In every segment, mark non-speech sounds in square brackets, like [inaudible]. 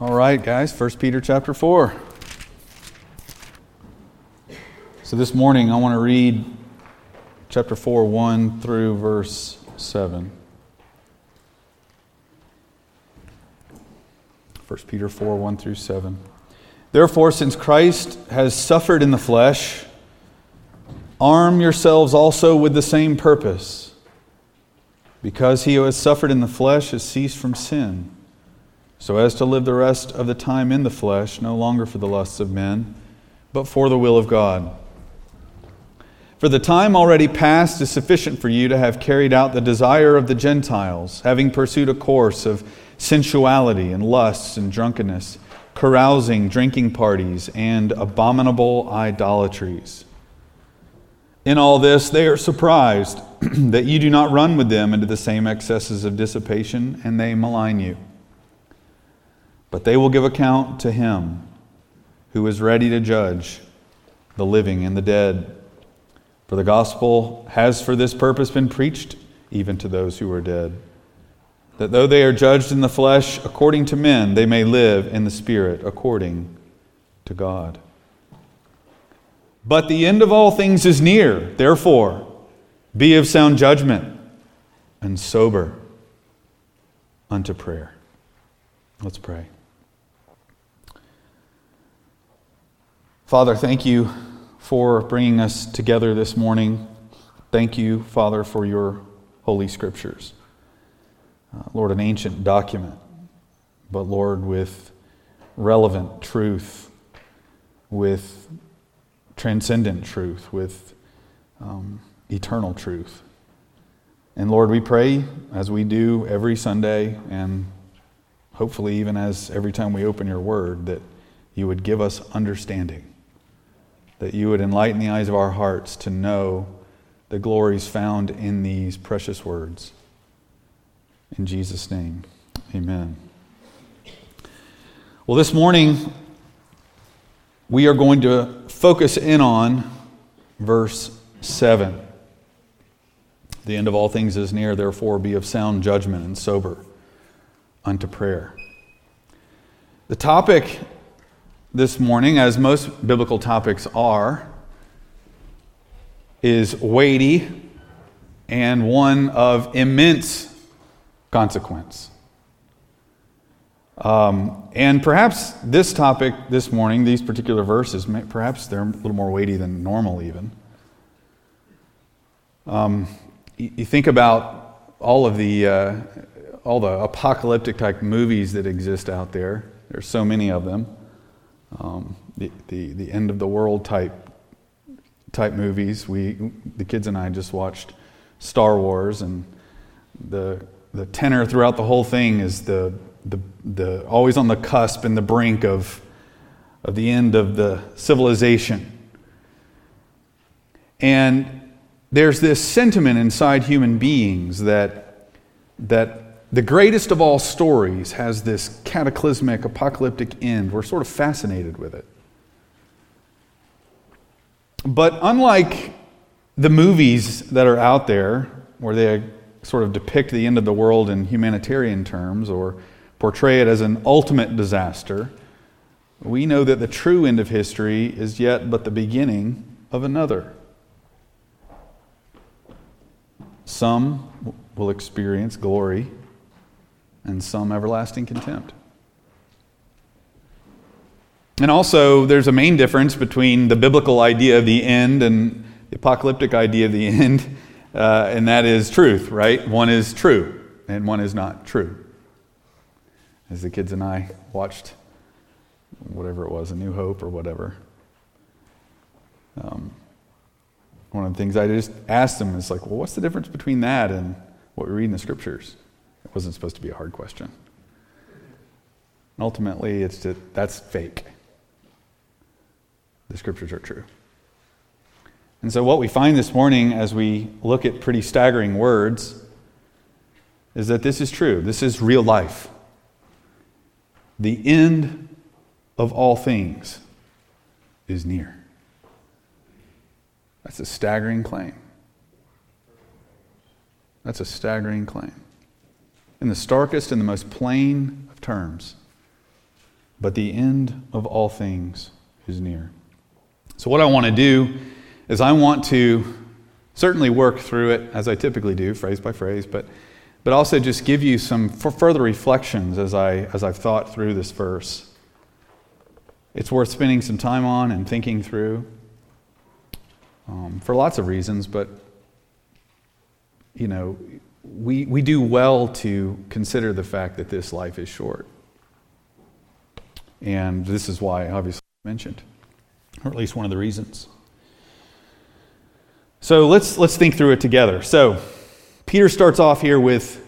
All right, guys, 1 Peter chapter 4. So this morning I want to read chapter 4, 1 through verse 7. 1 Peter 4, 1 through 7. Therefore, since Christ has suffered in the flesh, arm yourselves also with the same purpose, because he who has suffered in the flesh has ceased from sin so as to live the rest of the time in the flesh, no longer for the lusts of men, but for the will of God. For the time already past is sufficient for you to have carried out the desire of the Gentiles, having pursued a course of sensuality and lusts and drunkenness, carousing, drinking parties, and abominable idolatries. In all this, they are surprised [clears throat] that you do not run with them into the same excesses of dissipation, and they malign you. But they will give account to him who is ready to judge the living and the dead. For the gospel has for this purpose been preached even to those who are dead, that though they are judged in the flesh according to men, they may live in the spirit according to God. But the end of all things is near. Therefore, be of sound judgment and sober unto prayer. Let's pray. Father, thank you for bringing us together this morning. Thank you, Father, for your holy scriptures. Uh, Lord, an ancient document, but Lord, with relevant truth, with transcendent truth, with um, eternal truth. And Lord, we pray as we do every Sunday, and hopefully even as every time we open your word, that you would give us understanding that you would enlighten the eyes of our hearts to know the glories found in these precious words. In Jesus' name, amen. Well, this morning, we are going to focus in on verse 7. The end of all things is near, therefore be of sound judgment and sober unto prayer. The topic this morning, as most biblical topics are, is weighty and one of immense consequence. Um, and perhaps this topic this morning, these particular verses, perhaps they're a little more weighty than normal, even. Um, you, think about all of the uh, all the apocalyptic type movies that exist out there. There's so many of them um, the, the, the end of the world type type movies. We the kids and I just watched Star Wars, and the the tenor throughout the whole thing is the the, the always on the cusp and the brink of of the end of the civilization. And there's this sentiment inside human beings that that the greatest of all stories has this cataclysmic, apocalyptic end. We're sort of fascinated with it. But unlike the movies that are out there, where they sort of depict the end of the world in humanitarian terms or portray it as an ultimate disaster, we know that the true end of history is yet but the beginning of another. Some will experience glory and some everlasting contempt. And also, there's a main difference between the biblical idea of the end and the apocalyptic idea of the [laughs] end, uh, and that is truth, right? One is true, and one is not true. As the kids and I watched whatever it was, A New Hope or whatever, um, one of the things I just asked them is like, well, what's the difference between that and what we read in the scriptures? Wasn't supposed to be a hard question. ultimately, it's just, that's fake. The scriptures are true. And so, what we find this morning as we look at pretty staggering words is that this is true. This is real life. The end of all things is near. That's a staggering claim. That's a staggering claim in the starkest and the most plain of terms. but the end of all things is near. So, what I want to do is I want to certainly work through it as I typically do, phrase by phrase, but, but also just give you some further reflections as, I, as I've thought through this verse. It's worth spending some time on and thinking through um, for lots of reasons, but you know, we, we do well to consider the fact that this life is short. And this is why, obviously, mentioned, or at least one of the reasons. So let's, let's think through it together. So, Peter starts off here with,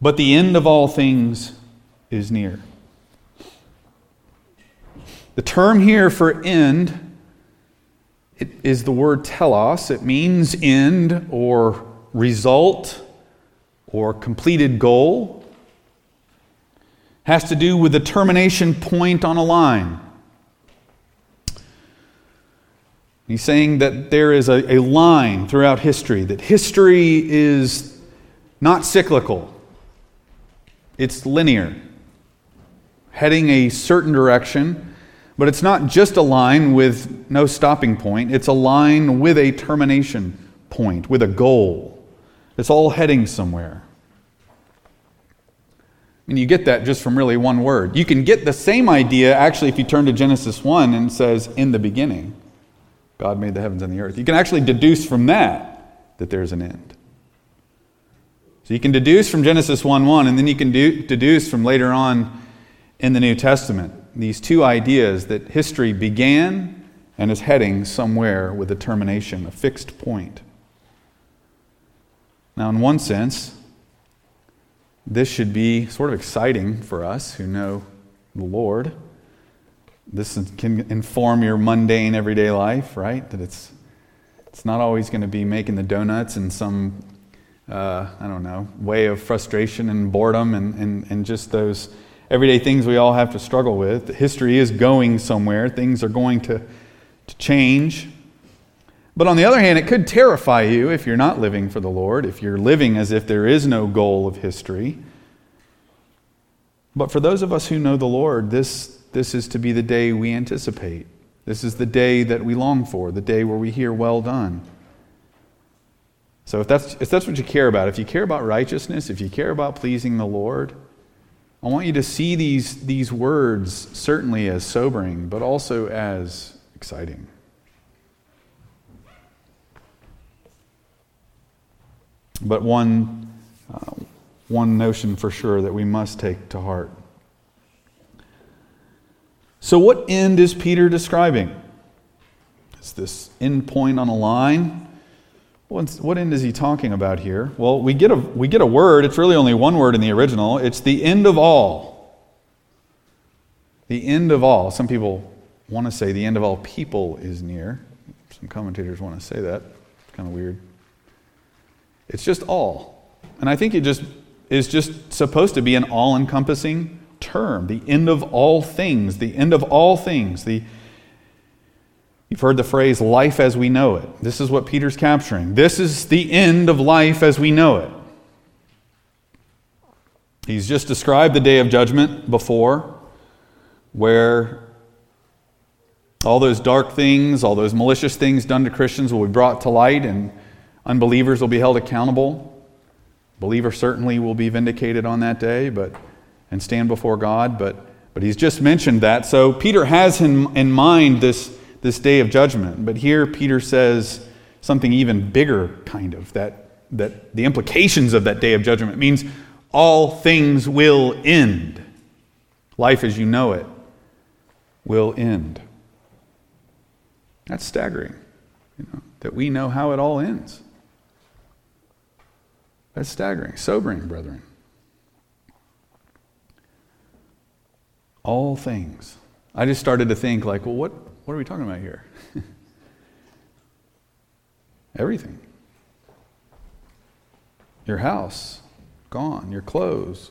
But the end of all things is near. The term here for end it is the word telos. It means end or result or completed goal. Has to do with the termination point on a line. He's saying that there is a, a line throughout history, that history is not cyclical, it's linear, heading a certain direction, but it's not just a line with no stopping point, it's a line with a termination point, with a goal. It's all heading somewhere. And you get that just from really one word. You can get the same idea actually if you turn to Genesis 1 and says, in the beginning. God made the heavens and the earth. You can actually deduce from that that there's an end. So you can deduce from Genesis 1 1, and then you can deduce from later on in the New Testament these two ideas that history began and is heading somewhere with a termination, a fixed point. Now, in one sense, this should be sort of exciting for us who know the Lord this can inform your mundane everyday life, right? That it's, it's not always going to be making the donuts in some, uh, I don't know, way of frustration and boredom and, and, and just those everyday things we all have to struggle with. History is going somewhere, things are going to, to change. But on the other hand, it could terrify you if you're not living for the Lord, if you're living as if there is no goal of history. But for those of us who know the Lord, this this is to be the day we anticipate. This is the day that we long for, the day where we hear, Well done. So, if that's, if that's what you care about, if you care about righteousness, if you care about pleasing the Lord, I want you to see these, these words certainly as sobering, but also as exciting. But one, uh, one notion for sure that we must take to heart so, what end is Peter describing? Is this end point on a line? what end is he talking about here? Well, we get, a, we get a word. It's really only one word in the original. It's the end of all. The end of all. Some people want to say the end of all people is near. Some commentators want to say that. It's kind of weird. It's just all. And I think it just is just supposed to be an all encompassing term, the end of all things, the end of all things. The, you've heard the phrase life as we know it. This is what Peter's capturing. This is the end of life as we know it. He's just described the day of judgment before, where all those dark things, all those malicious things done to Christians will be brought to light, and unbelievers will be held accountable. Believer certainly will be vindicated on that day, but and stand before God, but, but he's just mentioned that. So Peter has in, in mind this, this day of judgment. But here Peter says something even bigger, kind of, that, that the implications of that day of judgment means all things will end. Life as you know it will end. That's staggering, you know, that we know how it all ends. That's staggering, sobering, brethren. All things. I just started to think, like, well, what, what are we talking about here? [laughs] Everything. Your house, gone. Your clothes,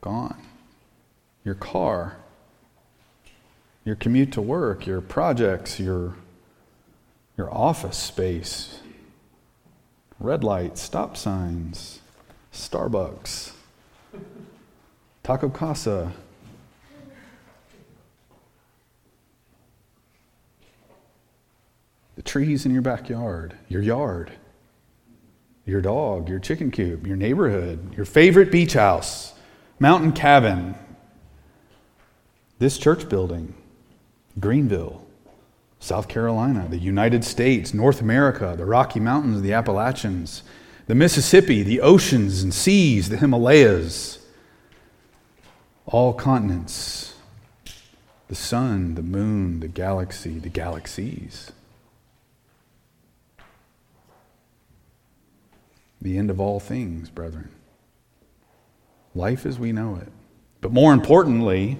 gone. Your car, your commute to work, your projects, your, your office space, red lights, stop signs, Starbucks, Taco Casa. The trees in your backyard, your yard, your dog, your chicken coop, your neighborhood, your favorite beach house, mountain cabin, this church building, Greenville. South Carolina, the United States, North America, the Rocky Mountains, the Appalachians, the Mississippi, the oceans and seas, the Himalayas, all continents, the sun, the moon, the galaxy, the galaxies. The end of all things, brethren. Life as we know it. But more importantly,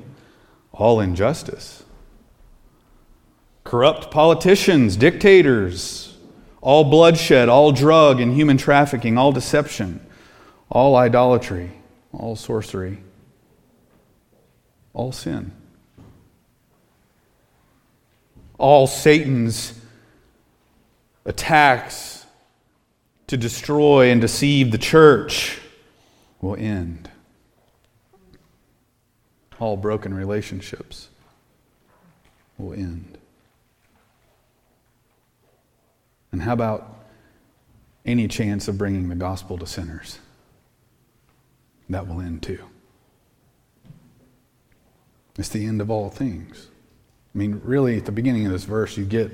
all injustice. Corrupt politicians, dictators, all bloodshed, all drug and human trafficking, all deception, all idolatry, all sorcery, all sin. All Satan's attacks to destroy and deceive the church will end. All broken relationships will end. And how about any chance of bringing the gospel to sinners? That will end too. It's the end of all things. I mean, really, at the beginning of this verse, you get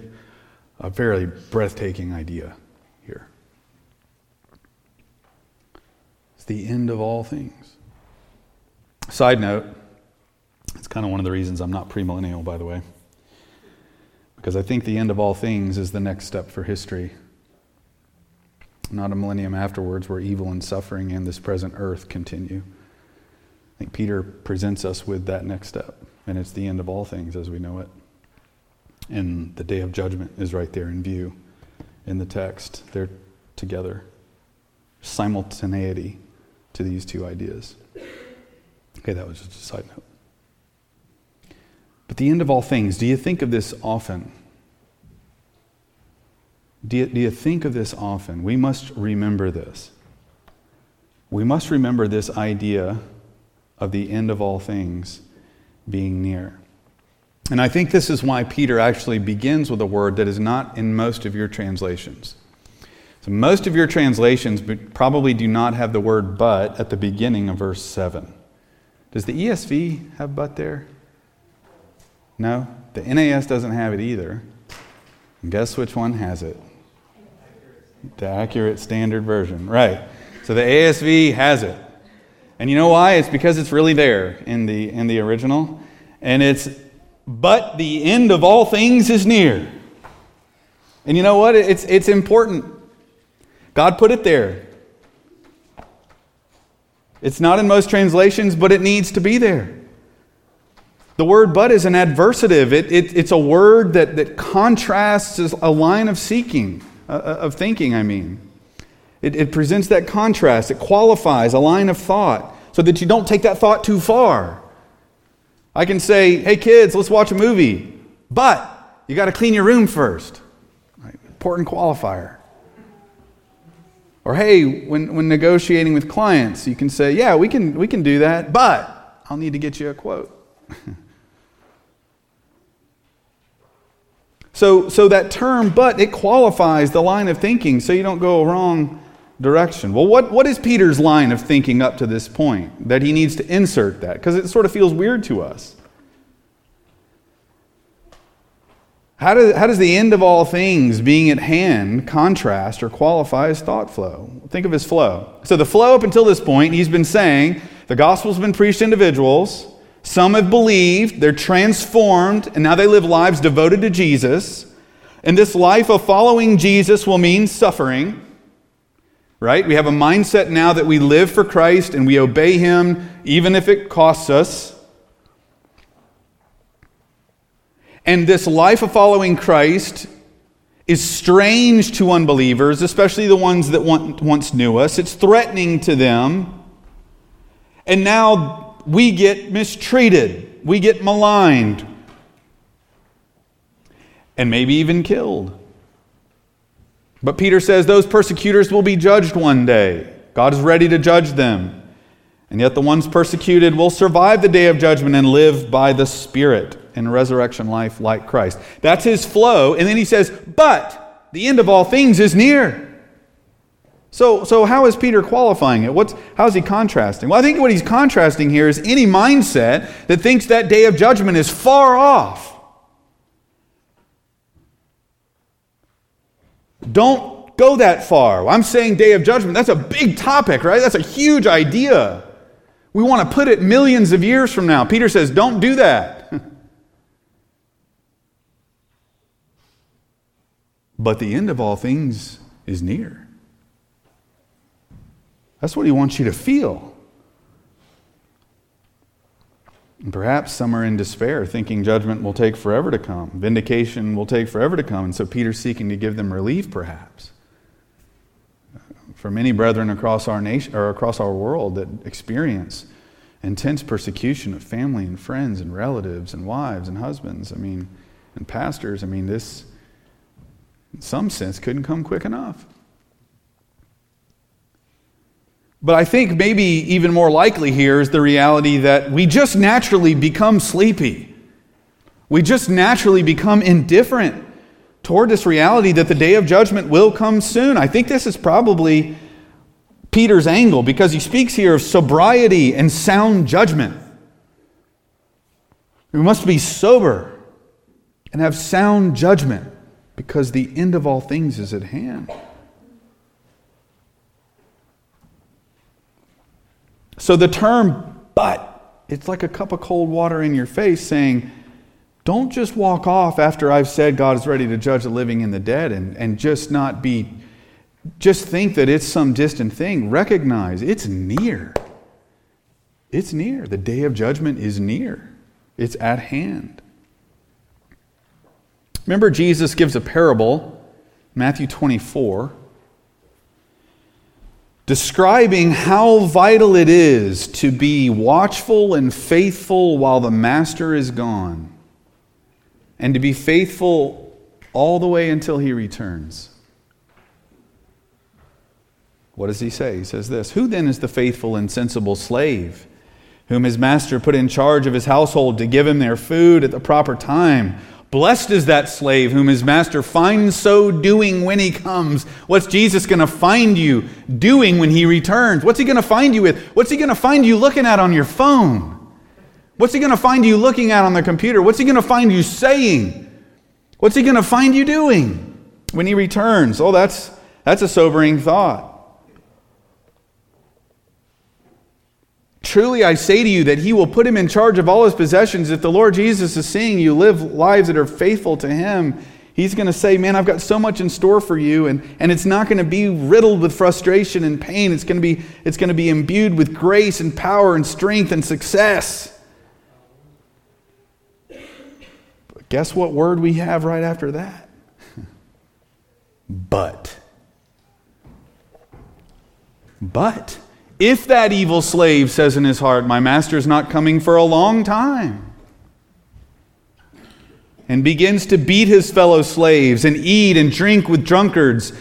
a fairly breathtaking idea here. It's the end of all things. Side note, it's kind of one of the reasons I'm not premillennial, by the way, because I think the end of all things is the next step for history. Not a millennium afterwards where evil and suffering and this present earth continue. I think Peter presents us with that next step, and it's the end of all things as we know it. And the day of judgment is right there in view in the text. They're together. Simultaneity to these two ideas. Okay, that was just a side note. But the end of all things, do you think of this often? Do you, do you think of this often? We must remember this. We must remember this idea of the end of all things being near. And I think this is why Peter actually begins with a word that is not in most of your translations. So, most of your translations probably do not have the word but at the beginning of verse 7. Does the ESV have but there? No? The NAS doesn't have it either. And guess which one has it? The accurate standard version. Right. So the ASV has it. And you know why? It's because it's really there in the, in the original. And it's, but the end of all things is near. And you know what? It's, it's important. God put it there. It's not in most translations, but it needs to be there. The word but is an adversative. It, it, it's a word that, that contrasts a line of seeking, uh, uh, of thinking, I mean. It, it presents that contrast. It qualifies a line of thought so that you don't take that thought too far. I can say, hey kids, let's watch a movie, but you got to clean your room first. Right? Important qualifier. Or hey, when, when negotiating with clients, you can say, yeah, we can, we can do that, but I'll need to get you a quote. [laughs] so, so that term, but, it qualifies the line of thinking so you don't go a wrong direction. Well, what, what is Peter's line of thinking up to this point that he needs to insert that? Because it sort of feels weird to us. How, do, how does the end of all things being at hand contrast or qualify his thought flow? Think of his flow. So, the flow up until this point, he's been saying the gospel's been preached to individuals. Some have believed, they're transformed, and now they live lives devoted to Jesus. And this life of following Jesus will mean suffering, right? We have a mindset now that we live for Christ and we obey Him even if it costs us. And this life of following Christ is strange to unbelievers, especially the ones that once knew us. It's threatening to them. And now we get mistreated, we get maligned, and maybe even killed. But Peter says those persecutors will be judged one day. God is ready to judge them. And yet the ones persecuted will survive the day of judgment and live by the Spirit in resurrection life like Christ. That's his flow. And then he says, But the end of all things is near. So, so how is Peter qualifying it? What's, how is he contrasting? Well, I think what he's contrasting here is any mindset that thinks that day of judgment is far off. Don't go that far. I'm saying day of judgment. That's a big topic, right? That's a huge idea. We want to put it millions of years from now. Peter says, don't do that. [laughs] but the end of all things is near. That's what he wants you to feel. And perhaps some are in despair, thinking judgment will take forever to come, vindication will take forever to come. And so Peter's seeking to give them relief, perhaps. For many brethren across our nation or across our world that experience intense persecution of family and friends and relatives and wives and husbands, I mean, and pastors, I mean, this, in some sense, couldn't come quick enough. But I think maybe even more likely here is the reality that we just naturally become sleepy. We just naturally become indifferent toward this reality that the day of judgment will come soon. I think this is probably Peter's angle because he speaks here of sobriety and sound judgment. We must be sober and have sound judgment because the end of all things is at hand. So the term but, it's like a cup of cold water in your face saying, don't just walk off after I've said God is ready to judge the living and the dead and, and just not be, just think that it's some distant thing. Recognize it's near. It's near. The day of judgment is near, it's at hand. Remember, Jesus gives a parable, Matthew 24 describing how vital it is to be watchful and faithful while the master is gone, and to be faithful all the way until he returns. What does he say? He says this Who then is the faithful and sensible slave, whom his master put in charge of his household to give him their food at the proper time? Blessed is that slave whom his master finds so doing when he comes. What's Jesus going to find you doing when he returns? What's he going to find you with? What's he going to find you looking at on your phone? What's he going to find you looking at on the computer? What's he going to find you saying? What's he going to find you doing when he returns? Oh, that's, that's a sobering thought. Truly, I say to you that he will put him in charge of all his possessions. If the Lord Jesus is seeing you live lives that are faithful to him, he's going to say, Man, I've got so much in store for you. And, and it's not going to be riddled with frustration and pain. It's going, to be, it's going to be imbued with grace and power and strength and success. But guess what word we have right after that? [laughs] but. But. If that evil slave says in his heart, My master is not coming for a long time, and begins to beat his fellow slaves and eat and drink with drunkards,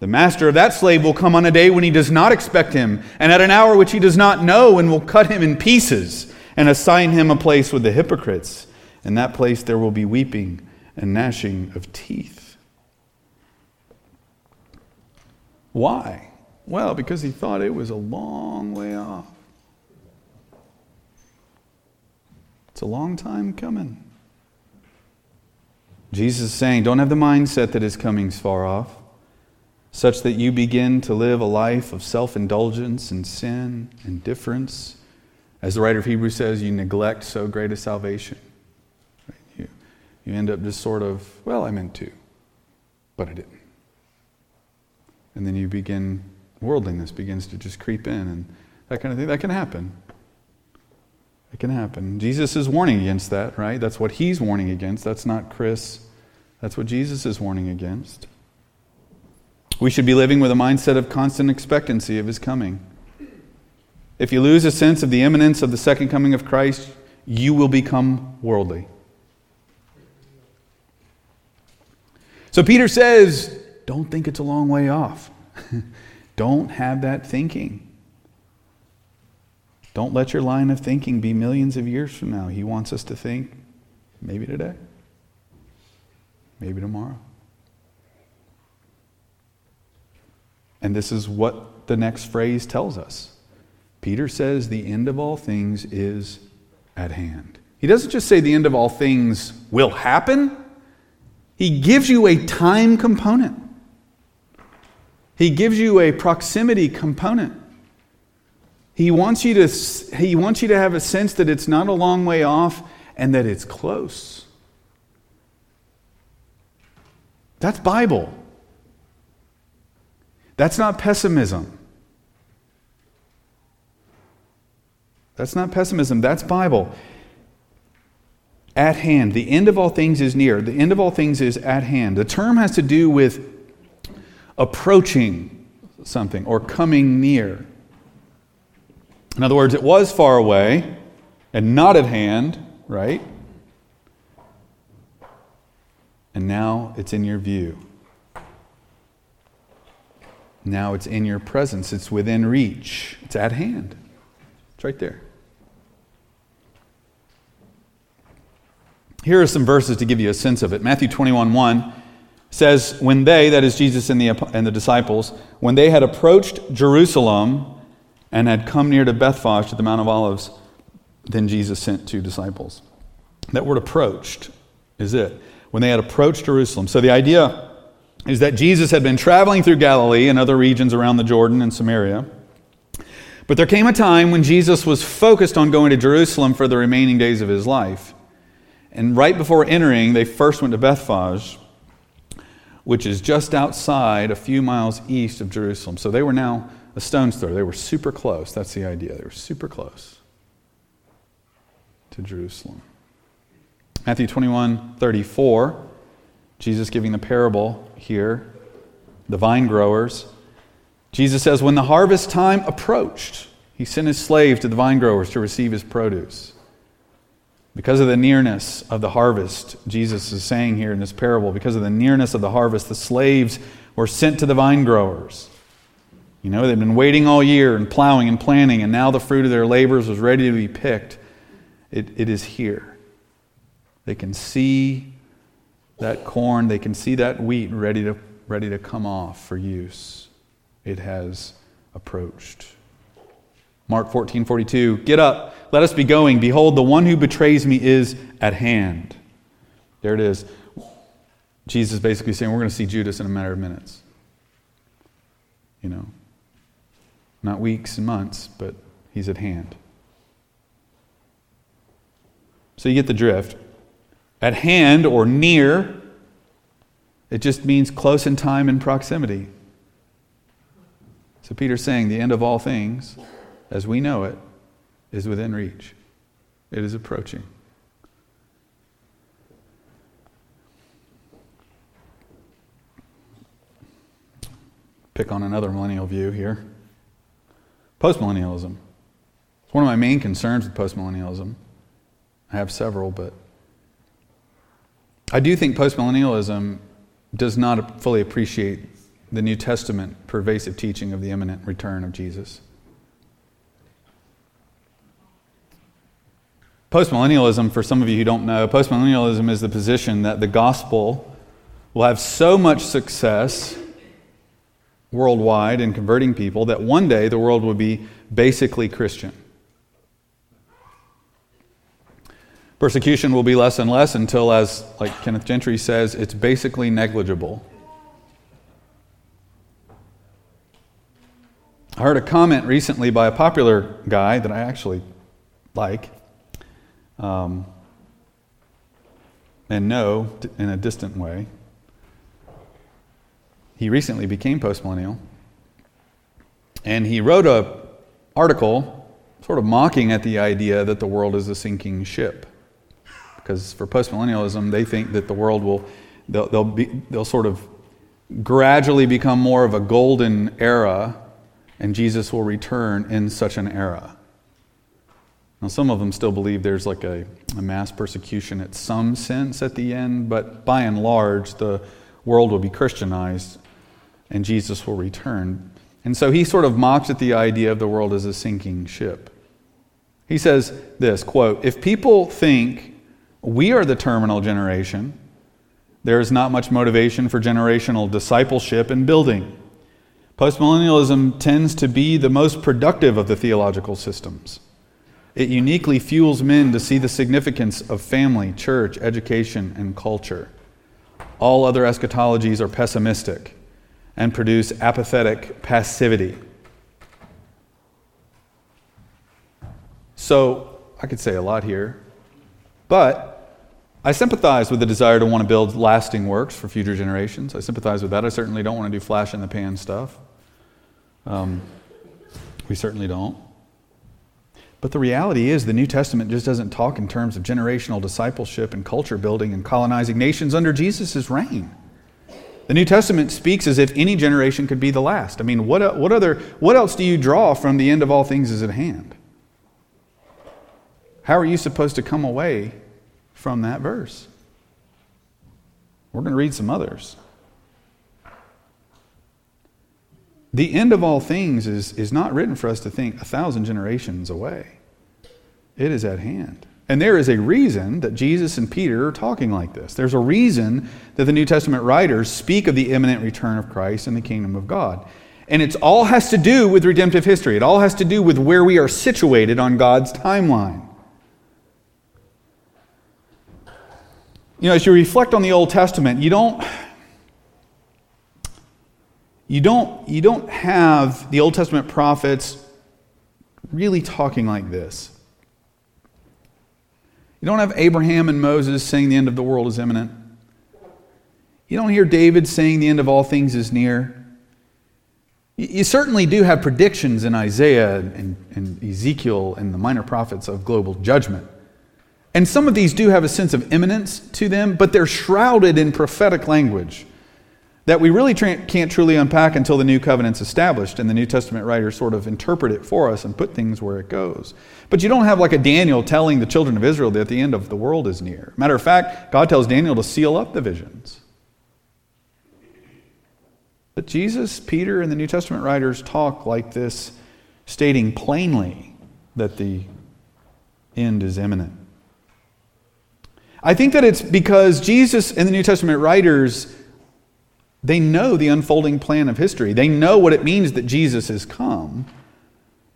the master of that slave will come on a day when he does not expect him, and at an hour which he does not know, and will cut him in pieces and assign him a place with the hypocrites. In that place there will be weeping and gnashing of teeth. Why? Well, because he thought it was a long way off. It's a long time coming. Jesus is saying, don't have the mindset that his coming's far off, such that you begin to live a life of self indulgence and sin, and difference. As the writer of Hebrews says, you neglect so great a salvation. You, you end up just sort of, well, I meant to, but I didn't. And then you begin worldliness begins to just creep in and that kind of thing. That can happen. It can happen. Jesus is warning against that, right? That's what he's warning against. That's not Chris. That's what Jesus is warning against. We should be living with a mindset of constant expectancy of his coming. If you lose a sense of the imminence of the second coming of Christ, you will become worldly. So Peter says, don't think it's a long way off. Don't have that thinking. Don't let your line of thinking be millions of years from now. He wants us to think maybe today, maybe tomorrow. And this is what the next phrase tells us. Peter says, The end of all things is at hand. He doesn't just say the end of all things will happen, he gives you a time component. He gives you a proximity component. He wants you to, he wants you to have a sense that it's not a long way off and that it's close. That's Bible. That's not pessimism. That's not pessimism, that's Bible. At hand. The end of all things is near. The end of all things is at hand. The term has to do with approaching something or coming near. In other words, it was far away and not at hand, right? And now it's in your view. Now it's in your presence. It's within reach. It's at hand. It's right there. Here are some verses to give you a sense of it. Matthew 21 1 says, When they, that is Jesus and the, and the disciples, when they had approached Jerusalem and had come near to Bethphage to the Mount of Olives, then Jesus sent two disciples. That word approached is it. When they had approached Jerusalem. So the idea is that Jesus had been traveling through Galilee and other regions around the Jordan and Samaria. But there came a time when Jesus was focused on going to Jerusalem for the remaining days of his life. And right before entering, they first went to Bethphage, which is just outside, a few miles east of Jerusalem. So they were now a stone's throw. They were super close. That's the idea. They were super close to Jerusalem. Matthew 21 34, Jesus giving the parable here, the vine growers. Jesus says, When the harvest time approached, he sent his slave to the vine growers to receive his produce. Because of the nearness of the harvest, Jesus is saying here in this parable, because of the nearness of the harvest, the slaves were sent to the vine growers. You know, they've been waiting all year and plowing and planting, and now the fruit of their labors was ready to be picked. It, it is here. They can see that corn, they can see that wheat ready to, ready to come off for use. It has approached. Mark 14, 42. Get up, let us be going. Behold, the one who betrays me is at hand. There it is. Jesus is basically saying, We're going to see Judas in a matter of minutes. You know, not weeks and months, but he's at hand. So you get the drift. At hand or near, it just means close in time and proximity. So Peter's saying the end of all things as we know it, is within reach. It is approaching. Pick on another millennial view here. Postmillennialism. It's one of my main concerns with postmillennialism. I have several, but I do think postmillennialism does not fully appreciate the New Testament pervasive teaching of the imminent return of Jesus. Postmillennialism, for some of you who don't know, postmillennialism is the position that the gospel will have so much success worldwide in converting people that one day the world will be basically Christian. Persecution will be less and less until, as like Kenneth Gentry says, it's basically negligible. I heard a comment recently by a popular guy that I actually like um, and know in a distant way. He recently became postmillennial, and he wrote a article sort of mocking at the idea that the world is a sinking ship. Because for postmillennialism, they think that the world will, they'll, they'll, be, they'll sort of gradually become more of a golden era, and Jesus will return in such an era. Now, some of them still believe there's like a, a, mass persecution at some sense at the end, but by and large, the world will be Christianized and Jesus will return. And so he sort of mocks at the idea of the world as a sinking ship. He says this quote, If people think we are the terminal generation, there is not much motivation for generational discipleship and building. Postmillennialism tends to be the most productive of the theological systems. It uniquely fuels men to see the significance of family, church, education, and culture. All other eschatologies are pessimistic and produce apathetic passivity. So, I could say a lot here, but I sympathize with the desire to want to build lasting works for future generations. I sympathize with that. I certainly don't want to do flash in the pan stuff. Um, we certainly don't. But the reality is, the New Testament just doesn't talk in terms of generational discipleship and culture building and colonizing nations under Jesus' reign. The New Testament speaks as if any generation could be the last. I mean, what, uh, what, other, what else do you draw from the end of all things is at hand? How are you supposed to come away from that verse. We're going to read some others. The end of all things is, is not written for us to think a thousand generations away. It is at hand. And there is a reason that Jesus and Peter are talking like this. There's a reason that the New Testament writers speak of the imminent return of Christ and the kingdom of God. And it all has to do with redemptive history. It all has to do with where we are situated on God's timeline. You know, as you reflect on the Old Testament, you don't you don't you don't have the Old Testament prophets really talking like this. You don't have Abraham and Moses saying the end of the world is imminent. You don't hear David saying the end of all things is near. You certainly do have predictions in Isaiah and, and Ezekiel and the minor prophets of global judgment. And some of these do have a sense of imminence to them, but they're shrouded in prophetic language that we really tra- can't truly unpack until the new covenant's established and the New Testament writers sort of interpret it for us and put things where it goes. But you don't have like a Daniel telling the children of Israel that the end of the world is near. Matter of fact, God tells Daniel to seal up the visions. But Jesus, Peter, and the New Testament writers talk like this, stating plainly that the end is imminent. I think that it's because Jesus and the New Testament writers they know the unfolding plan of history. They know what it means that Jesus has come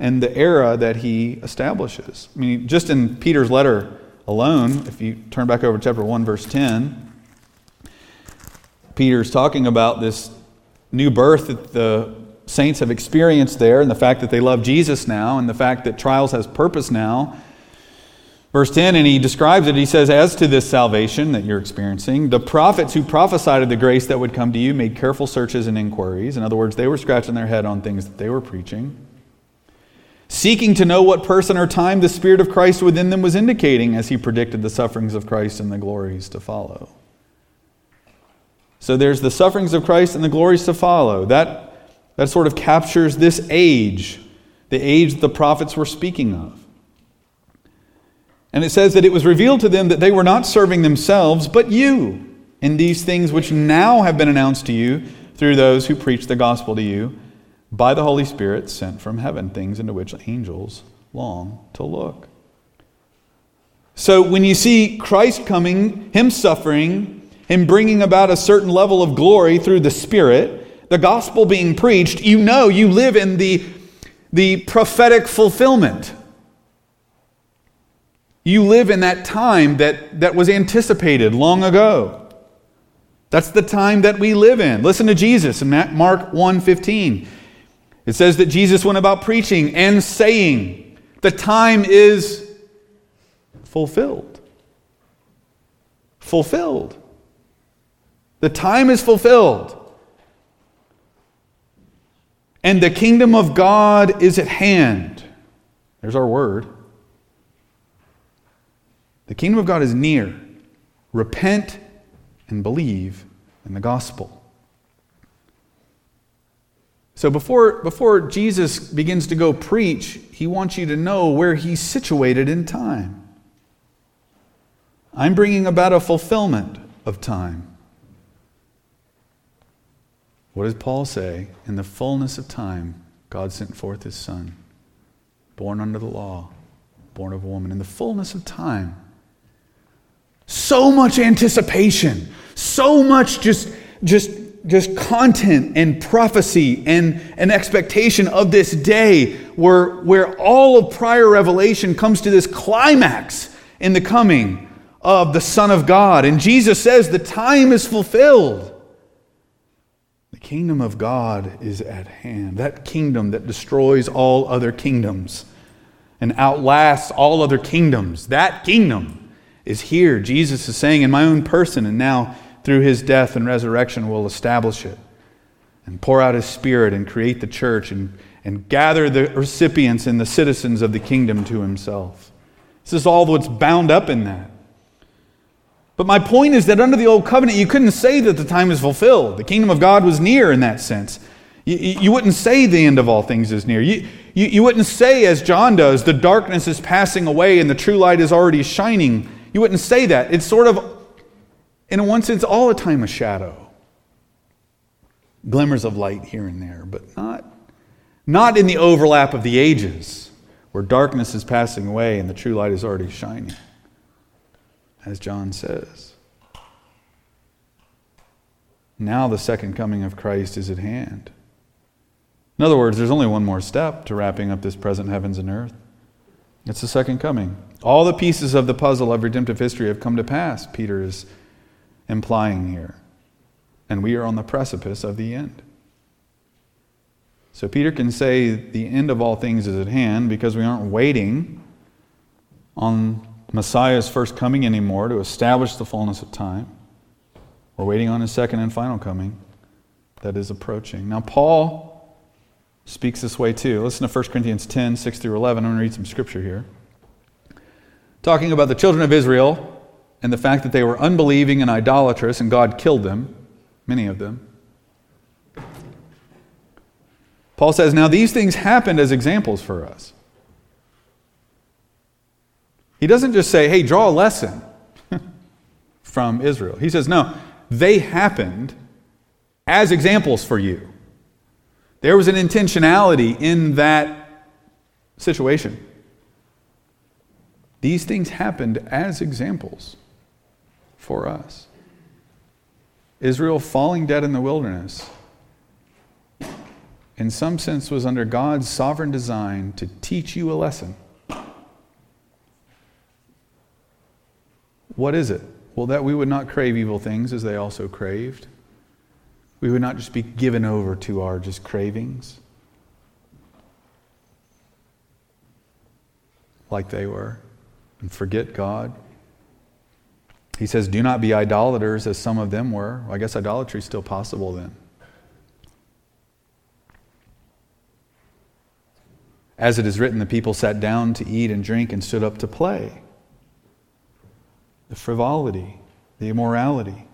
and the era that he establishes. I mean, just in Peter's letter alone, if you turn back over to chapter 1 verse 10, Peter's talking about this new birth that the saints have experienced there and the fact that they love Jesus now and the fact that trials has purpose now Verse 10, and he describes it. He says, As to this salvation that you're experiencing, the prophets who prophesied of the grace that would come to you made careful searches and inquiries. In other words, they were scratching their head on things that they were preaching, seeking to know what person or time the Spirit of Christ within them was indicating as he predicted the sufferings of Christ and the glories to follow. So there's the sufferings of Christ and the glories to follow. That, that sort of captures this age, the age the prophets were speaking of. And it says that it was revealed to them that they were not serving themselves, but you, in these things which now have been announced to you through those who preach the gospel to you by the Holy Spirit sent from heaven, things into which angels long to look. So when you see Christ coming, Him suffering, Him bringing about a certain level of glory through the Spirit, the gospel being preached, you know you live in the, the prophetic fulfillment you live in that time that, that was anticipated long ago. That's the time that we live in. Listen to Jesus in Mark 1:15. It says that Jesus went about preaching and saying, "The time is fulfilled." Fulfilled. The time is fulfilled. And the kingdom of God is at hand. There's our word. The kingdom of God is near. Repent and believe in the gospel. So before, before Jesus begins to go preach, he wants you to know where he's situated in time. I'm bringing about a fulfillment of time. What does Paul say? In the fullness of time, God sent forth his Son, born under the law, born of a woman. In the fullness of time, so much anticipation, so much just, just just content and prophecy and an expectation of this day where, where all of prior revelation comes to this climax in the coming of the Son of God. And Jesus says the time is fulfilled. The kingdom of God is at hand. That kingdom that destroys all other kingdoms and outlasts all other kingdoms. That kingdom is here. Jesus is saying in my own person, and now through his death and resurrection will establish it and pour out his spirit and create the church and, and gather the recipients and the citizens of the kingdom to himself. This is all what's bound up in that. But my point is that under the old covenant, you couldn't say that the time is fulfilled. The kingdom of God was near in that sense. You, you wouldn't say the end of all things is near. You, you, you wouldn't say, as John does, the darkness is passing away and the true light is already shining. You wouldn't say that. It's sort of, in one sense, all a time of shadow. Glimmers of light here and there, but not, not in the overlap of the ages where darkness is passing away and the true light is already shining as John says. Now the second coming of Christ is at hand. In other words, there's only one more step to wrapping up this present heavens and earth. It's the second coming. All the pieces of the puzzle of redemptive history have come to pass, Peter is implying here. And we are on the precipice of the end. So Peter can say the end of all things is at hand because we aren't waiting on Messiah's first coming anymore to establish the fullness of time. We're waiting on his second and final coming that is approaching. Now, Paul speaks this way too. Listen to 1 Corinthians 10 6 through 11. I'm going to read some scripture here. Talking about the children of Israel and the fact that they were unbelieving and idolatrous, and God killed them, many of them. Paul says, Now these things happened as examples for us he doesn't just say, hey, draw a lesson [laughs] from Israel. He says, no, they happened as examples for you. There was an intentionality in that situation. These things happened as examples for us. Israel falling dead in the wilderness, in some sense, was under God's sovereign design to teach you a lesson. What is it? Well, that we would not crave evil things as they also craved. We would not just be given over to our just cravings like they were and forget God. He says, Do not be idolaters as some of them were. Well, I guess idolatry is still possible then. As it is written, the people sat down to eat and drink and stood up to play the frivolity, the immorality.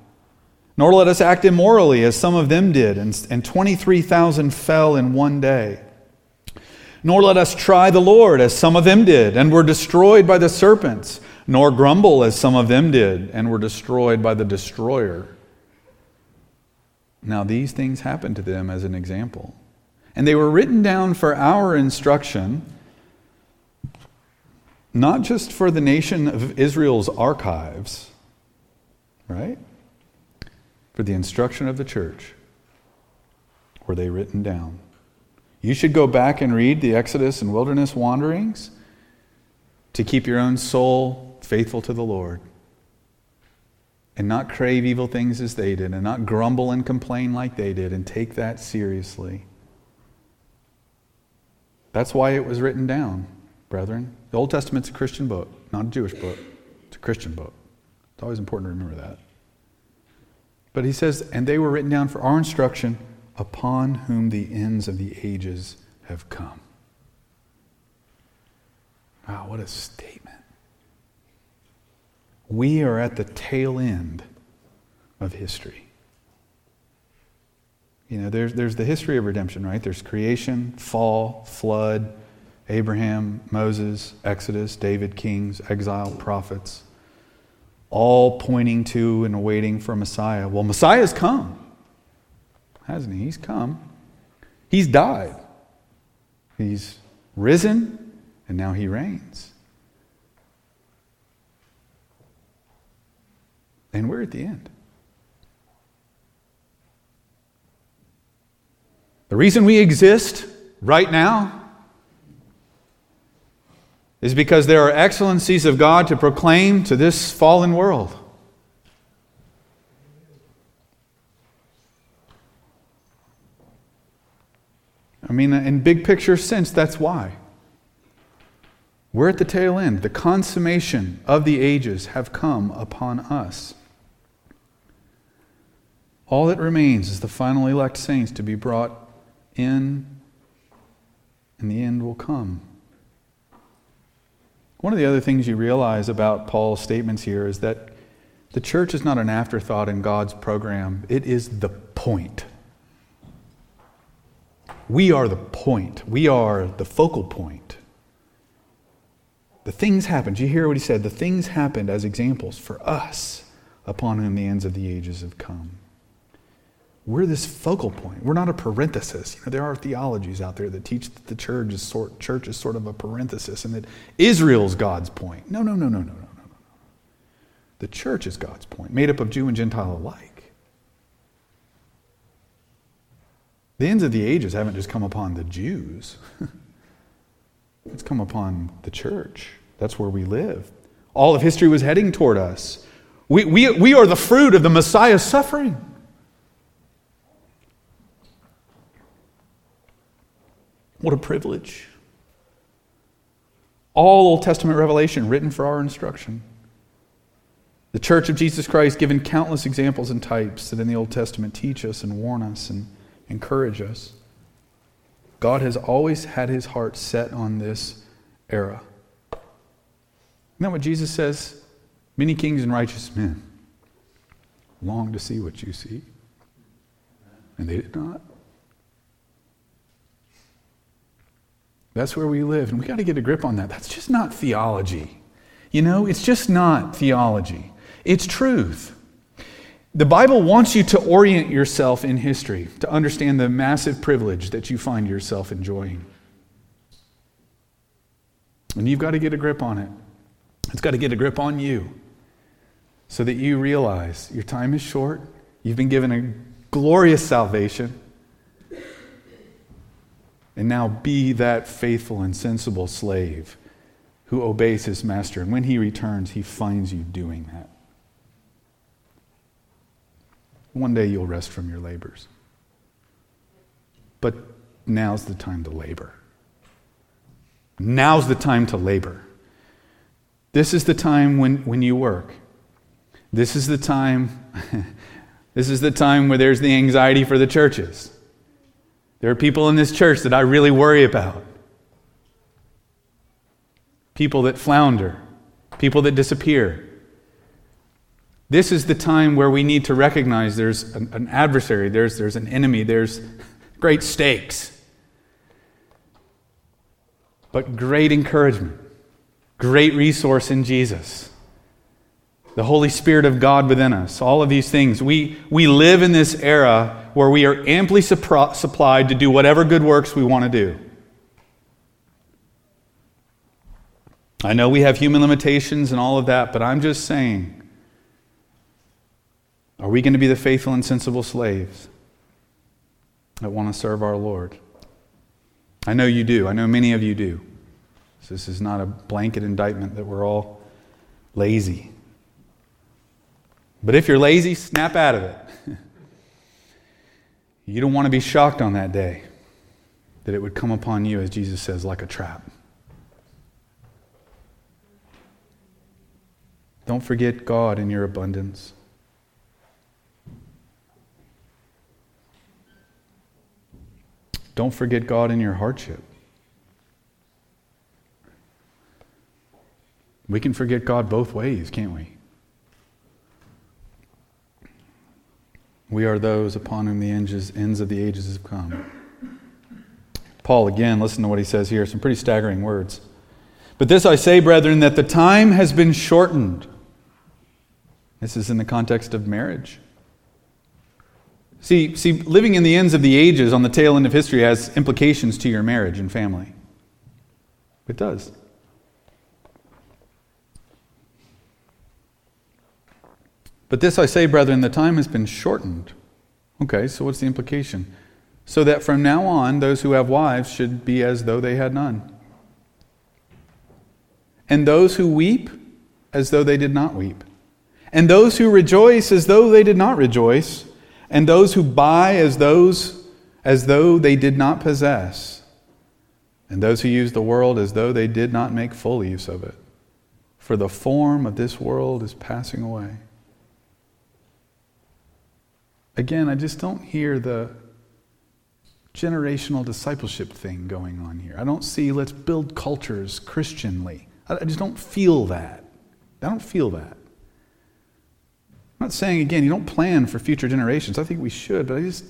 Nor let us act immorally as some of them did, and, and 23,000 fell in one day. Nor let us try the Lord as some of them did, and were destroyed by the serpents. Nor grumble as some of them did, and were destroyed by the destroyer. Now, these things happened to them as an example. And they were written down for our instruction not just for the nation of Israel's archives, right? For the instruction of the church. Were they written down? You should go back and read the Exodus and wilderness wanderings to keep your own soul faithful to the Lord and not crave evil things as they did and not grumble and complain like they did and take that seriously. That's why it was written down brethren. The Old Testament's a Christian book, not a Jewish book. It's a Christian book. It's always important to remember that. But he says, and they were written down for our instruction, upon whom the ends of the ages have come. Wow, what a statement. We are at the tail end of history. You know, there's, there's the history of redemption, right? There's creation, fall, flood, Abraham, Moses, Exodus, David, kings, exile, prophets, all pointing to and awaiting for Messiah. Well, Messiah's come, hasn't he? He's come. He's died. He's risen, and now he reigns. And we're at the end. The reason we exist right now is because there are excellencies of God to proclaim to this fallen world. I mean, in big picture sense, that's why. We're at the tail end. The consummation of the ages have come upon us. All that remains is the final elect saints to be brought in, and the end will come. One of the other things you realize about Paul's statements here is that the church is not an afterthought in God's program, it is the point. We are the point, we are the focal point. The things happened. you hear what he said? The things happened as examples for us upon whom the ends of the ages have come. We're this focal point. We're not a parenthesis. You know, there are theologies out there that teach that the church is, sort, church is sort of a parenthesis and that Israel's God's point. No, no, no, no, no, no, no, no. The church is God's point, made up of Jew and Gentile alike. The ends of the ages haven't just come upon the Jews, [laughs] it's come upon the church. That's where we live. All of history was heading toward us. We, we, we are the fruit of the Messiah's suffering. What a privilege. All Old Testament revelation written for our instruction. The Church of Jesus Christ given countless examples and types that in the Old Testament teach us and warn us and encourage us. God has always had his heart set on this era. Isn't that what Jesus says? Many kings and righteous men long to see what you see, and they did not. That's where we live, and we got to get a grip on that. That's just not theology. You know, it's just not theology, it's truth. The Bible wants you to orient yourself in history, to understand the massive privilege that you find yourself enjoying. And you've got to get a grip on it. It's got to get a grip on you so that you realize your time is short. You've been given a glorious salvation. And now be that faithful and sensible slave who obeys his master. And when he returns, he finds you doing that. One day you'll rest from your labors. But now's the time to labor. Now's the time to labor. This is the time when, when you work. This is the time. [laughs] this is the time where there's the anxiety for the churches. There are people in this church that I really worry about. People that flounder, people that disappear, this is the time where we need to recognize there's an, an adversary, there's, there's an enemy, there's great stakes. But great encouragement, great resource in Jesus. The Holy Spirit of God within us, all of these things. We, we live in this era where we are amply supplied to do whatever good works we want to do. I know we have human limitations and all of that, but I'm just saying are we going to be the faithful and sensible slaves that want to serve our Lord? I know you do. I know many of you do. So this is not a blanket indictment that we're all lazy. But if you're lazy, snap out of it. [laughs] you don't want to be shocked on that day that it would come upon you, as Jesus says, like a trap. Don't forget God in your abundance. Don't forget God in your hardship. We can forget God both ways, can't we? We are those upon whom the ends of the ages have come. Paul, again, listen to what he says here, some pretty staggering words. But this I say, brethren, that the time has been shortened. This is in the context of marriage. See, see, living in the ends of the ages on the tail end of history has implications to your marriage and family. It does. But this I say, brethren, the time has been shortened. Okay, so what's the implication? so that from now on those who have wives should be as though they had none. And those who weep as though they did not weep. And those who rejoice as though they did not rejoice. And those who buy as those as though they did not possess. And those who use the world as though they did not make full use of it. For the form of this world is passing away. Again, I just don't hear the generational discipleship thing going on here. I don't see let's build cultures Christianly. I just don't feel that. I don't feel that. I'm not saying, again, you don't plan for future generations. I think we should, but I just,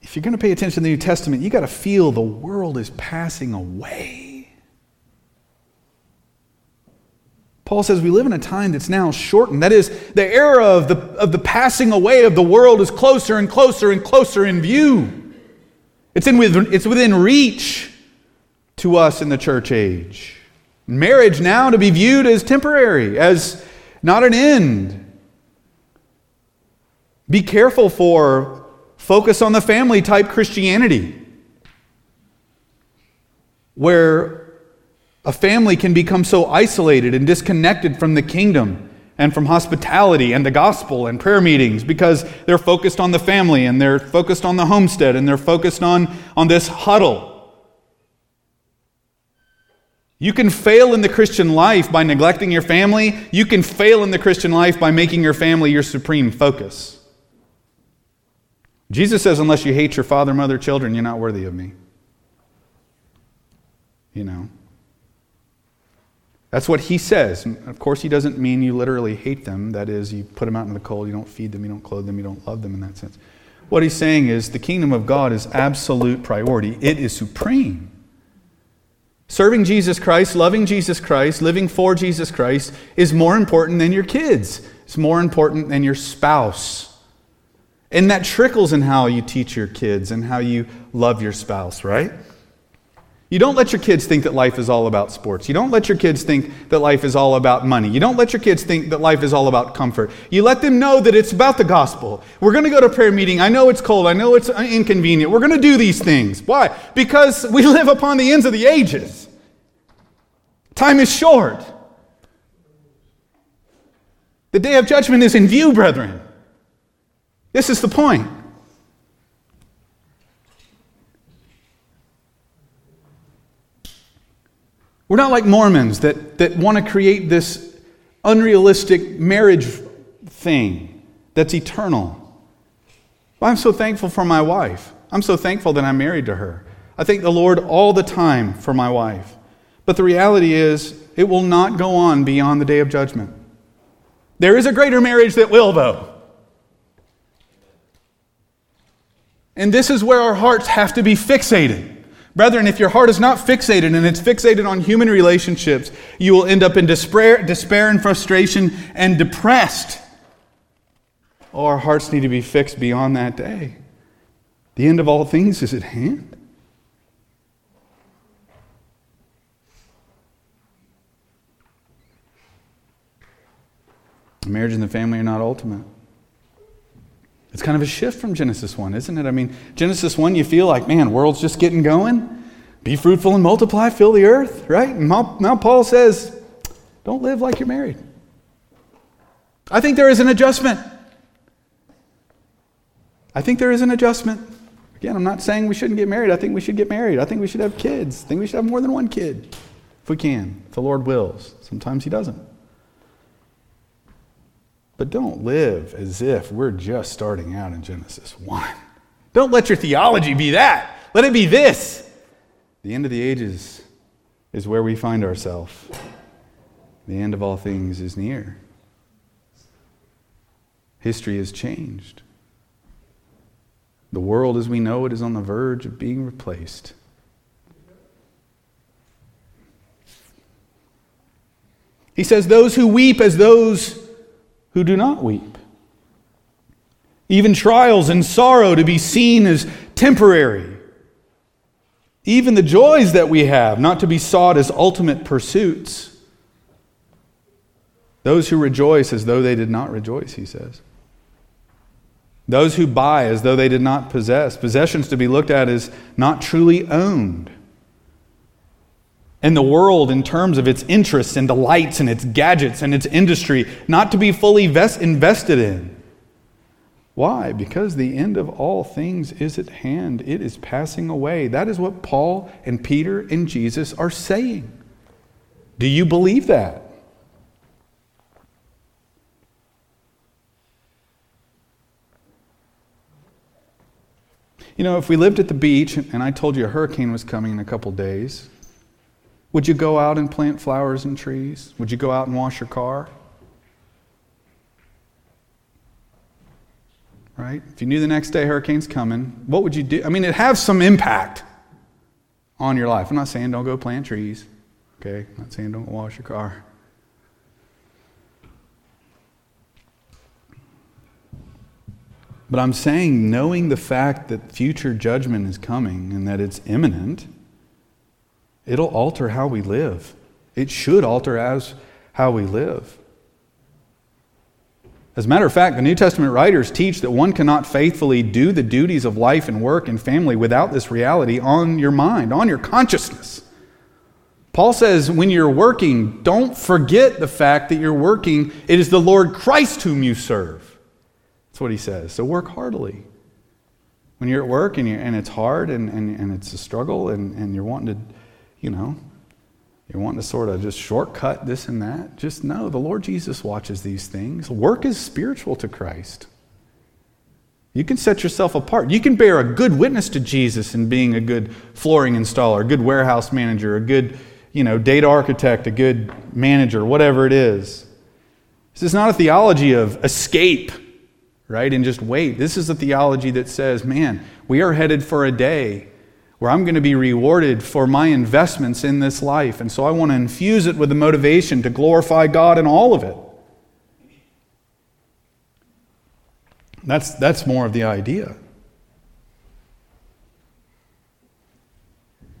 if you're going to pay attention to the New Testament, you got to feel the world is passing away. Paul says we live in a time that's now shortened. That is, the era of the, of the passing away of the world is closer and closer and closer in view. It's, in, it's within reach to us in the church age. Marriage now to be viewed as temporary, as not an end. Be careful for focus on the family type Christianity, where a family can become so isolated and disconnected from the kingdom and from hospitality and the gospel and prayer meetings because they're focused on the family and they're focused on the homestead and they're focused on, on this huddle. You can fail in the Christian life by neglecting your family. You can fail in the Christian life by making your family your supreme focus. Jesus says, unless you hate your father, mother, children, you're not worthy of me. You know. That's what he says. Of course, he doesn't mean you literally hate them. That is, you put them out in the cold, you don't feed them, you don't clothe them, you don't love them in that sense. What he's saying is the kingdom of God is absolute priority, it is supreme. Serving Jesus Christ, loving Jesus Christ, living for Jesus Christ is more important than your kids, it's more important than your spouse. And that trickles in how you teach your kids and how you love your spouse, right? You don't let your kids think that life is all about sports. You don't let your kids think that life is all about money. You don't let your kids think that life is all about comfort. You let them know that it's about the gospel. We're going to go to prayer meeting. I know it's cold. I know it's inconvenient. We're going to do these things. Why? Because we live upon the ends of the ages. Time is short. The day of judgment is in view, brethren. This is the point. We're not like Mormons that, that want to create this unrealistic marriage thing that's eternal. I'm so thankful for my wife. I'm so thankful that I'm married to her. I thank the Lord all the time for my wife. But the reality is, it will not go on beyond the day of judgment. There is a greater marriage that will, though. And this is where our hearts have to be fixated. Brethren, if your heart is not fixated and it's fixated on human relationships, you will end up in despair, despair and frustration and depressed. Oh, our hearts need to be fixed beyond that day. The end of all things is at hand. Marriage and the family are not ultimate. It's kind of a shift from Genesis 1, isn't it? I mean, Genesis 1, you feel like, man, world's just getting going. Be fruitful and multiply, fill the earth, right? And now Paul says, don't live like you're married. I think there is an adjustment. I think there is an adjustment. Again, I'm not saying we shouldn't get married. I think we should get married. I think we should have kids. I think we should have more than one kid if we can, if the Lord wills. Sometimes He doesn't. But don't live as if we're just starting out in Genesis 1. [laughs] Don't let your theology be that. Let it be this. The end of the ages is where we find ourselves. The end of all things is near. History has changed. The world as we know it is on the verge of being replaced. He says, Those who weep as those who do not weep. Even trials and sorrow to be seen as temporary. Even the joys that we have, not to be sought as ultimate pursuits. Those who rejoice as though they did not rejoice, he says. Those who buy as though they did not possess. Possessions to be looked at as not truly owned. And the world, in terms of its interests and delights and its gadgets and its industry, not to be fully vest- invested in. Why? Because the end of all things is at hand. It is passing away. That is what Paul and Peter and Jesus are saying. Do you believe that? You know, if we lived at the beach and I told you a hurricane was coming in a couple days, would you go out and plant flowers and trees? Would you go out and wash your car? Right? If you knew the next day hurricane's coming, what would you do? I mean, it has some impact on your life. I'm not saying don't go plant trees. Okay? I'm not saying don't wash your car. But I'm saying, knowing the fact that future judgment is coming and that it's imminent, it'll alter how we live. It should alter as how we live. As a matter of fact, the New Testament writers teach that one cannot faithfully do the duties of life and work and family without this reality on your mind, on your consciousness. Paul says, when you're working, don't forget the fact that you're working. It is the Lord Christ whom you serve. That's what he says. So work heartily. When you're at work and, and it's hard and, and, and it's a struggle and, and you're wanting to, you know, you're wanting to sort of just shortcut this and that, just know the Lord Jesus watches these things. Work is spiritual to Christ. You can set yourself apart. You can bear a good witness to Jesus in being a good flooring installer, a good warehouse manager, a good, you know, data architect, a good manager, whatever it is. This is not a theology of escape right? And just wait. This is a theology that says, man, we are headed for a day where I'm going to be rewarded for my investments in this life. And so I want to infuse it with the motivation to glorify God in all of it. That's, that's more of the idea.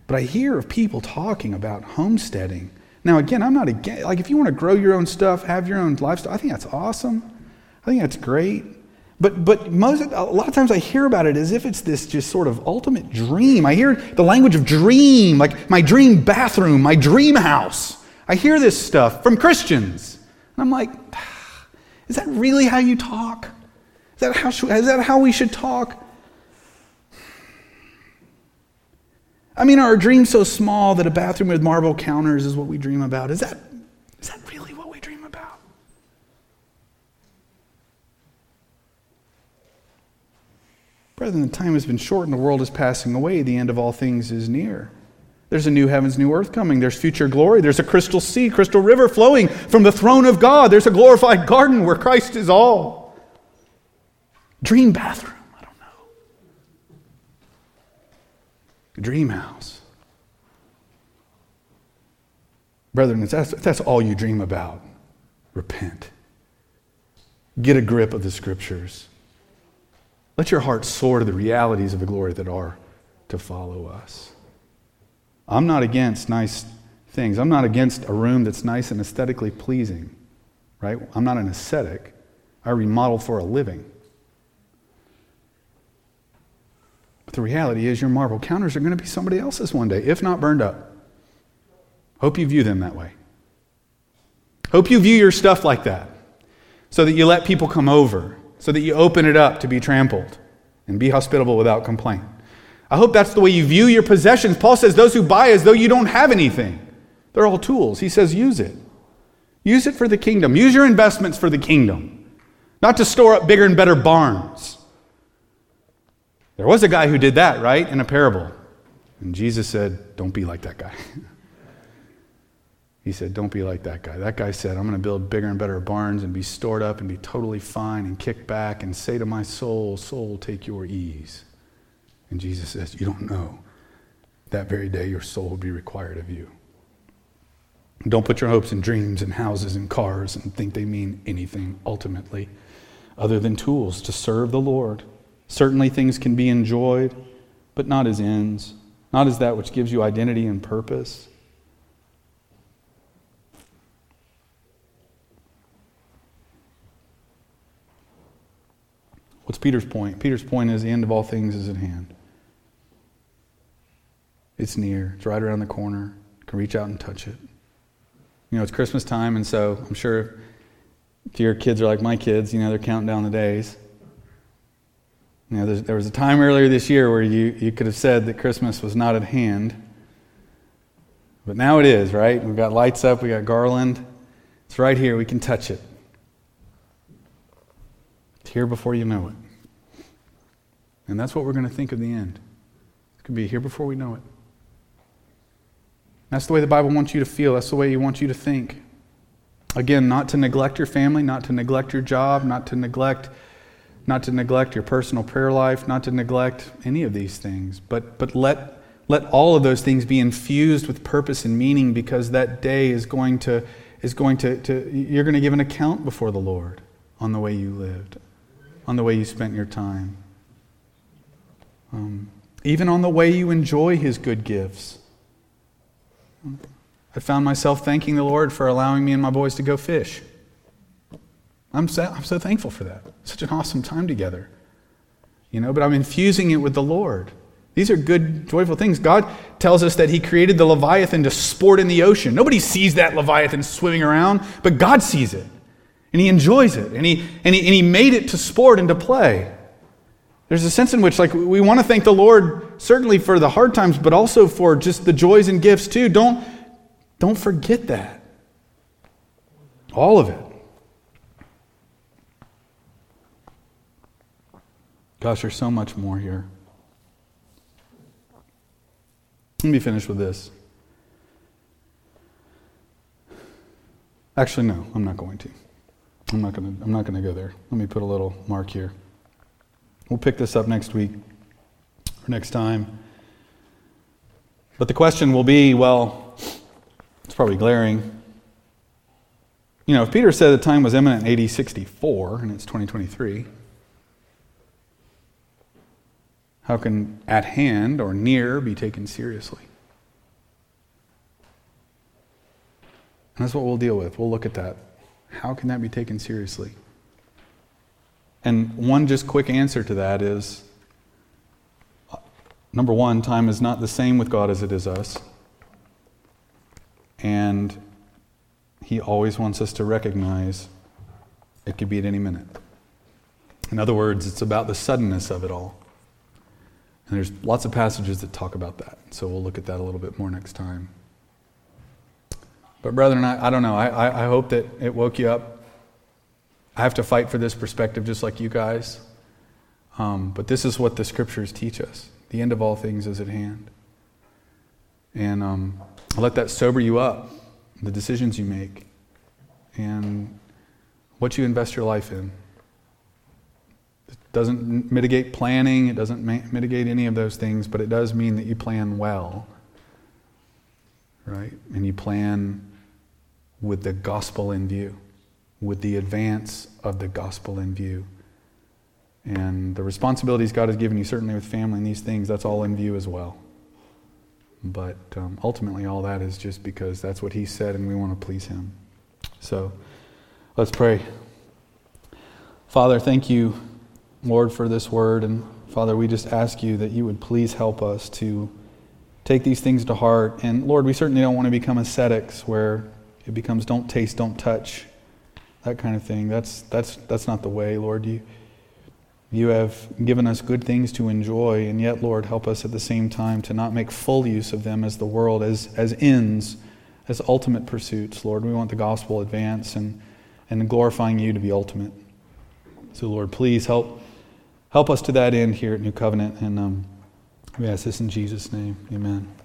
But I hear of people talking about homesteading. Now, again, I'm not against, like, if you want to grow your own stuff, have your own lifestyle, I think that's awesome. I think that's great. But, but most, a lot of times I hear about it as if it's this just sort of ultimate dream. I hear the language of dream, like my dream bathroom, my dream house. I hear this stuff from Christians. And I'm like, ah, is that really how you talk? Is that how, is that how we should talk? I mean, are our dreams so small that a bathroom with marble counters is what we dream about? Is that, is that really what we dream about? Brethren, the time has been short and the world is passing away. The end of all things is near. There's a new heavens, new earth coming. There's future glory. There's a crystal sea, crystal river flowing from the throne of God. There's a glorified garden where Christ is all. Dream bathroom, I don't know. Dream house. Brethren, if that's, if that's all you dream about, repent. Get a grip of the scriptures. Let your heart soar to the realities of the glory that are to follow us. I'm not against nice things. I'm not against a room that's nice and aesthetically pleasing, right? I'm not an ascetic. I remodel for a living. But the reality is, your marble counters are going to be somebody else's one day, if not burned up. Hope you view them that way. Hope you view your stuff like that so that you let people come over so that you open it up to be trampled and be hospitable without complaint. I hope that's the way you view your possessions. Paul says those who buy as though you don't have anything. They're all tools. He says use it. Use it for the kingdom. Use your investments for the kingdom, not to store up bigger and better barns. There was a guy who did that, right, in a parable. And Jesus said, Don't be like that guy. [laughs] He said, Don't be like that guy. That guy said, I'm going to build bigger and better barns and be stored up and be totally fine and kick back and say to my soul, Soul, take your ease. And Jesus says, You don't know. That very day, your soul will be required of you. Don't put your hopes in dreams and houses and cars and think they mean anything ultimately other than tools to serve the Lord. Certainly, things can be enjoyed, but not as ends, not as that which gives you identity and purpose. What's Peter's point. Peter's point is the end of all things is at hand. It's near, it's right around the corner. You can reach out and touch it. You know, it's Christmas time, and so I'm sure if your kids are like my kids, you know, they're counting down the days. You know, there was a time earlier this year where you, you could have said that Christmas was not at hand. But now it is, right? We've got lights up, we've got garland. It's right here, we can touch it. It's here before you know it. And that's what we're going to think of the end. It could be here before we know it. That's the way the Bible wants you to feel. That's the way He wants you to think. Again, not to neglect your family, not to neglect your job, not to neglect not to neglect your personal prayer life, not to neglect any of these things, but, but let, let all of those things be infused with purpose and meaning because that day is going to, is going to, to you're going to give an account before the Lord on the way you lived, on the way you spent your time, um, even on the way you enjoy His good gifts. I found myself thanking the Lord for allowing me and my boys to go fish. I'm so, I'm so thankful for that. Such an awesome time together. You know, but I'm infusing it with the Lord. These are good, joyful things. God tells us that He created the Leviathan to sport in the ocean. Nobody sees that Leviathan swimming around, but God sees it. And He enjoys it. And He, and he, and he made it to sport and to play. There's a sense in which, like, we want to thank the Lord certainly for the hard times, but also for just the joys and gifts too. Don't, don't forget that. All of it. Gosh, there's so much more here. Let me finish with this. Actually, no, I'm not going to. I'm not to, I'm not to go there. Let me put a little mark here. We'll pick this up next week or next time. But the question will be well, it's probably glaring. You know, if Peter said the time was imminent in AD 64 and it's 2023, How can at hand or near be taken seriously? And that's what we'll deal with. We'll look at that. How can that be taken seriously? And one just quick answer to that is number one, time is not the same with God as it is us. And He always wants us to recognize it could be at any minute. In other words, it's about the suddenness of it all. And there's lots of passages that talk about that. So we'll look at that a little bit more next time. But, brethren, I, I don't know. I, I hope that it woke you up. I have to fight for this perspective just like you guys. Um, but this is what the scriptures teach us the end of all things is at hand. And um, let that sober you up, the decisions you make, and what you invest your life in It doesn't mitigate planning, it doesn't ma- mitigate any of those things, but it does mean that you plan well. Right? And you plan with the gospel in view, with the advance of the gospel in view. And the responsibilities God has given you, certainly with family and these things, that's all in view as well. But um, ultimately, all that is just because that's what He said and we want to please Him. So let's pray. Father, thank you Lord, for this word. And Father, we just ask you that you would please help us to take these things to heart. And Lord, we certainly don't want to become ascetics where it becomes don't taste, don't touch, that kind of thing. That's, that's, that's not the way, Lord. You, you have given us good things to enjoy, and yet, Lord, help us at the same time to not make full use of them as the world, as, as ends, as ultimate pursuits. Lord, we want the gospel advance and, and glorifying you to be ultimate. So, Lord, please help Help us to that end here at New Covenant. And um, we ask this in Jesus' name. Amen.